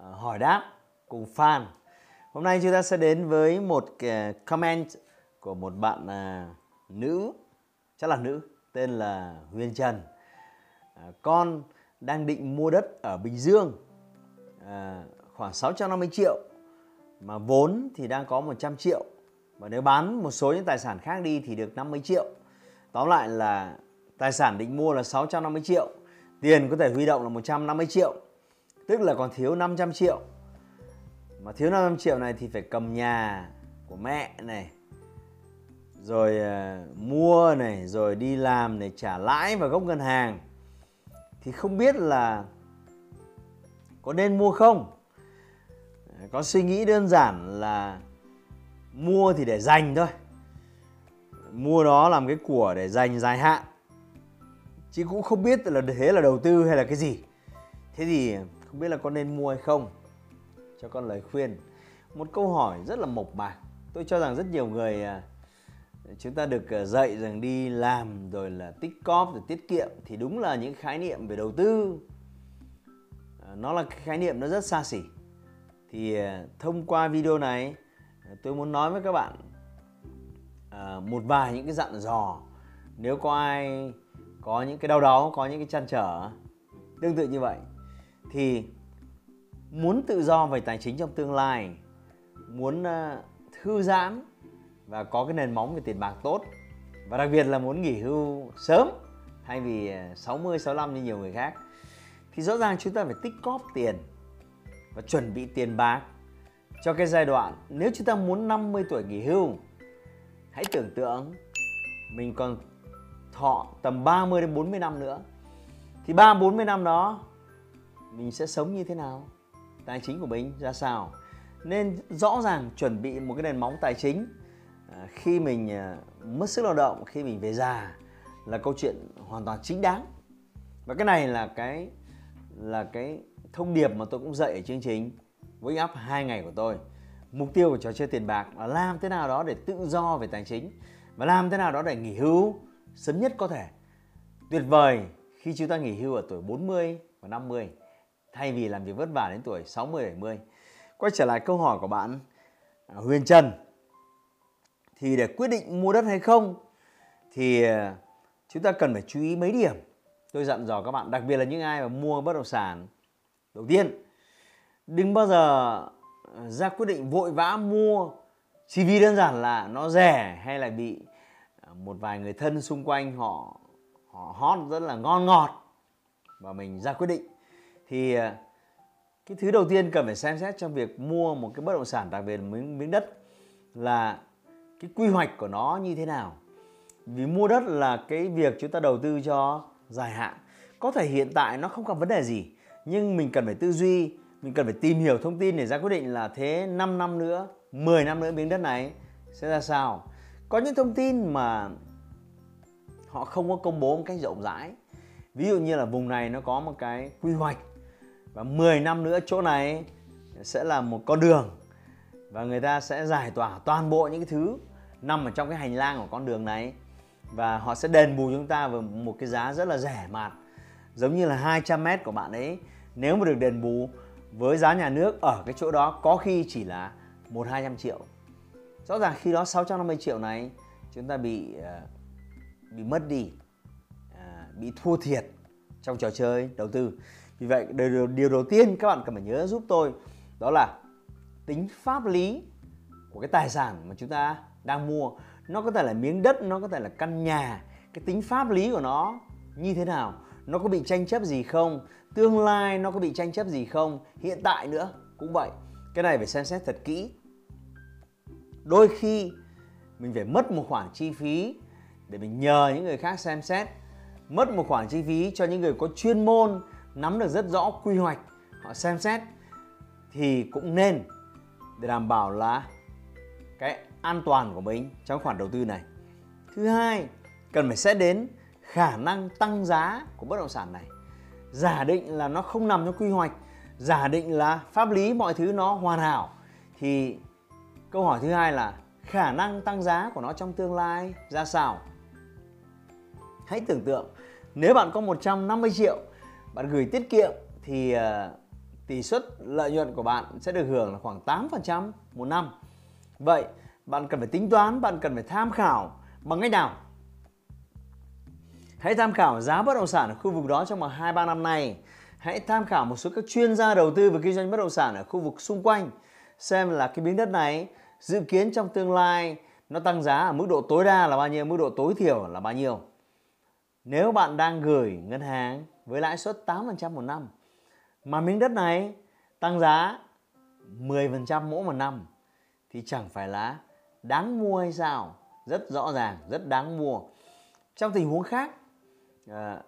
Ờ, hỏi đáp cùng fan. Hôm nay chúng ta sẽ đến với một cái comment của một bạn à, nữ, chắc là nữ, tên là Huyền Trần. À, con đang định mua đất ở Bình Dương à, khoảng 650 triệu mà vốn thì đang có 100 triệu và nếu bán một số những tài sản khác đi thì được 50 triệu. Tóm lại là tài sản định mua là 650 triệu tiền có thể huy động là 150 triệu tức là còn thiếu 500 triệu. Mà thiếu 500 triệu này thì phải cầm nhà của mẹ này rồi uh, mua này rồi đi làm để trả lãi và gốc ngân hàng. Thì không biết là có nên mua không? Có suy nghĩ đơn giản là mua thì để dành thôi. Mua đó làm cái của để dành dài hạn. Chứ cũng không biết là thế là đầu tư hay là cái gì. Thế thì không biết là con nên mua hay không, cho con lời khuyên. Một câu hỏi rất là mộc mạc. Tôi cho rằng rất nhiều người à, chúng ta được à, dạy rằng đi làm rồi là tích cóp, rồi tiết kiệm thì đúng là những khái niệm về đầu tư. À, nó là cái khái niệm nó rất xa xỉ. Thì thông qua video này tôi muốn nói với các bạn một vài những cái dặn dò. Nếu có ai có những cái đau đớn có những cái chăn trở, tương tự như vậy thì muốn tự do về tài chính trong tương lai, muốn ờ, thư giãn và có cái nền móng về tiền bạc tốt và đặc biệt là muốn nghỉ hưu sớm thay vì ờ, 60 65 như nhiều người khác, thì rõ ràng chúng ta phải tích cóp tiền và chuẩn bị tiền bạc cho cái giai đoạn nếu chúng ta muốn 50 tuổi nghỉ hưu, hãy tưởng tượng mình còn thọ tầm 30 đến 40 năm nữa, thì 3 40 năm đó mình sẽ sống như thế nào? Tài chính của mình ra sao? Nên rõ ràng chuẩn bị một cái nền móng tài chính à, khi mình à, mất sức lao động, khi mình về già là câu chuyện hoàn toàn chính đáng. Và cái này là cái là cái thông điệp mà tôi cũng dạy ở chương trình với Up 2 ngày của tôi. Mục tiêu của trò chơi tiền bạc là làm thế nào đó để tự do về tài chính và làm thế nào đó để nghỉ hưu sớm nhất có thể. Tuyệt vời khi chúng ta nghỉ hưu ở tuổi 40 và 50 thay vì làm việc vất vả đến tuổi 60 70. Quay trở lại câu hỏi của bạn à, Huyền Trần. Thì để quyết định mua đất hay không thì à, chúng ta cần phải chú ý mấy điểm. Tôi dặn dò các bạn, đặc biệt là những ai mà mua bất động sản. Đầu tiên, đừng bao giờ à, ra quyết định vội vã mua chỉ vì đơn giản là nó rẻ hay là bị một vài người thân xung quanh họ họ hot rất là ngon ngọt và mình ra quyết định thì à, cái thứ đầu tiên cần phải xem xét trong việc mua một cái bất động sản đặc biệt miếng miếng đất là cái quy hoạch của nó như thế nào. Vì mua đất là cái việc chúng ta đầu tư cho dài hạn. Có thể hiện tại nó không có vấn đề gì, nhưng mình cần phải tư duy, mình cần phải tìm hiểu thông tin để ra quyết định là thế 5 năm nữa 10 năm nữa miếng đất này sẽ ra sao. Có những thông tin mà họ không có công bố một cách rộng rãi. Ví dụ như là vùng này nó có một cái quy hoạch và 10 năm nữa chỗ này sẽ là một con đường. Và người ta sẽ giải tỏa toàn bộ những cái thứ nằm ở trong cái hành lang của con đường này. Và họ sẽ đền bù chúng ta với một cái giá rất là rẻ mạt. Giống như là 200 mét của bạn ấy. Nếu mà được đền bù với giá nhà nước ở cái chỗ đó, có khi chỉ là một hai trăm triệu. Rõ ràng khi đó 650 triệu này, chúng ta bị ờ, bị mất đi à, bị thua thiệt trong trò chơi, đầu tư vì vậy điều, điều đầu tiên các bạn cần phải nhớ giúp tôi đó là tính pháp lý của cái tài sản mà chúng ta đang mua. Nó có thể là miếng đất nó có thể là căn nhà. Cái tính pháp lý của nó như thế nào? Nó có bị tranh chấp gì không? Tương lai nó có bị tranh chấp gì không? Hiện tại nữa cũng vậy. Cái này phải xem xét thật kỹ. Đôi khi mình phải mất một khoản chi phí để mình nhờ những người khác xem xét. Mất một khoản chi phí cho những người có chuyên môn nắm được rất rõ quy hoạch họ xem xét thì cũng nên để đảm bảo là cái an toàn của mình trong khoản đầu tư này. Thứ hai, cần phải xét đến khả năng tăng giá của bất động sản này. Giả định là nó không nằm trong quy hoạch, giả định là pháp lý mọi thứ nó hoàn hảo thì câu hỏi thứ hai là khả năng tăng giá của nó trong tương lai ra sao? Hãy tưởng tượng nếu bạn có 150 triệu, bạn gửi tiết kiệm thì ờ, tỷ suất lợi nhuận của bạn sẽ được hưởng là khoảng 8% một năm. Vậy bạn cần phải tính toán, bạn cần phải tham khảo bằng cách nào? Hãy tham khảo giá bất động sản ở khu vực đó trong vòng 2-3 năm nay. Hãy tham khảo một số các chuyên gia đầu tư và kinh doanh bất động sản ở khu vực xung quanh xem là cái miếng đất này dự kiến trong tương lai nó tăng giá ở mức độ tối đa là bao nhiêu, mức độ tối thiểu là bao nhiêu. Nếu bạn đang gửi ngân hàng với lãi suất 8% một năm mà miếng đất này tăng giá 10% mỗi một năm thì chẳng phải là đáng mua hay sao? Rất rõ ràng, rất đáng mua. Trong tình huống khác, à,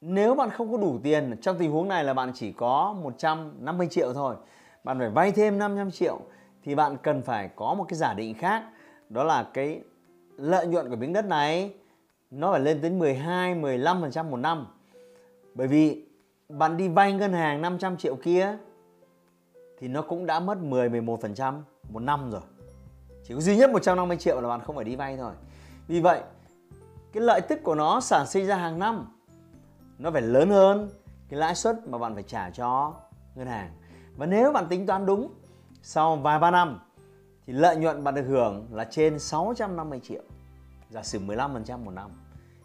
nếu bạn không có đủ tiền, trong tình huống này là bạn chỉ có 150 triệu thôi, bạn phải vay thêm 500 triệu thì bạn cần phải có một cái giả định khác đó là cái lợi nhuận của miếng đất này nó phải lên tới 12 15% một năm. Bởi vì bạn đi vay ngân hàng 500 triệu kia thì nó cũng đã mất 10 11% một năm rồi. Chỉ có duy nhất 150 triệu là bạn không phải đi vay thôi. Vì vậy, cái lợi tức của nó sản sinh ra hàng năm nó phải lớn hơn cái lãi suất mà bạn phải trả cho ngân hàng. Và nếu bạn tính toán đúng sau vài ba năm thì lợi nhuận bạn được hưởng là trên 650 triệu. Giả sử 15% một năm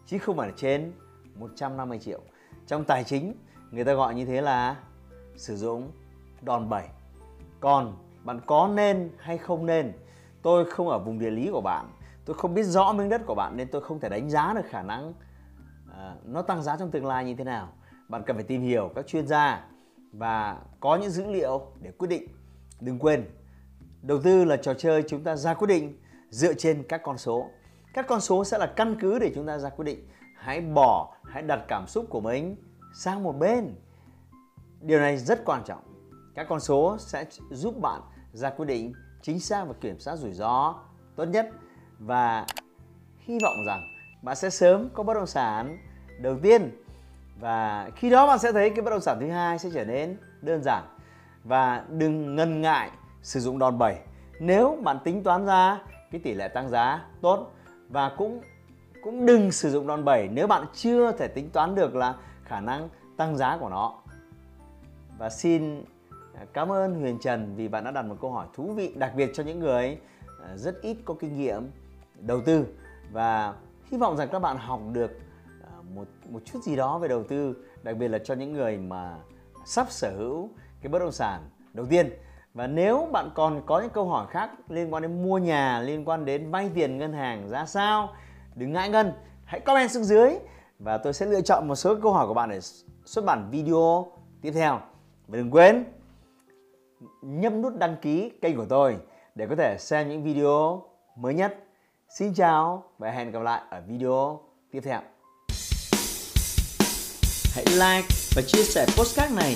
chứ không phải là trên 150 triệu. Trong tài chính người ta gọi như thế là sử dụng đòn bẩy. Còn bạn có nên hay không nên? Tôi không ở vùng địa lý của bạn. Tôi không biết rõ miếng đất của bạn nên tôi không thể đánh giá được khả năng uh, nó tăng giá trong tương lai như thế nào. Bạn cần phải tìm hiểu các chuyên gia và có những dữ liệu để quyết định. Đừng quên đầu tư là trò chơi chúng ta ra quyết định dựa trên các con số các con số sẽ là căn cứ để chúng ta ra quyết định. Hãy bỏ, hãy đặt cảm xúc của mình sang một bên. Điều này rất quan trọng. Các con số sẽ giúp bạn ra quyết định chính xác và kiểm soát rủi ro tốt nhất. Và hy vọng rằng bạn sẽ sớm có bất động sản đầu tiên. Và khi đó bạn sẽ thấy cái bất động sản thứ hai sẽ trở nên đơn giản. Và đừng ngần ngại sử dụng đòn bẩy. Nếu bạn tính toán ra cái tỷ lệ tăng giá tốt và cũng cũng đừng sử dụng đòn bẩy nếu bạn chưa thể tính toán được là khả năng tăng giá của nó. Và xin à, cảm ơn Huyền Trần vì bạn đã đặt một câu hỏi thú vị đặc biệt cho những người à, rất ít có kinh nghiệm đầu tư. Và hy vọng rằng các bạn học được à, một một chút gì đó về đầu tư, đặc biệt là cho những người mà sắp sở hữu cái bất động sản đầu tiên và nếu bạn còn có những câu hỏi khác liên quan đến mua nhà, liên quan đến vay tiền ngân hàng ra sao, đừng ngại ngần, hãy comment xuống dưới và tôi sẽ lựa chọn một số câu hỏi của bạn để xuất bản video tiếp theo và đừng quên nhấp nút đăng ký kênh của tôi để có thể xem những video mới nhất Xin chào và hẹn gặp lại ở video tiếp theo. Hãy like và chia sẻ postcard này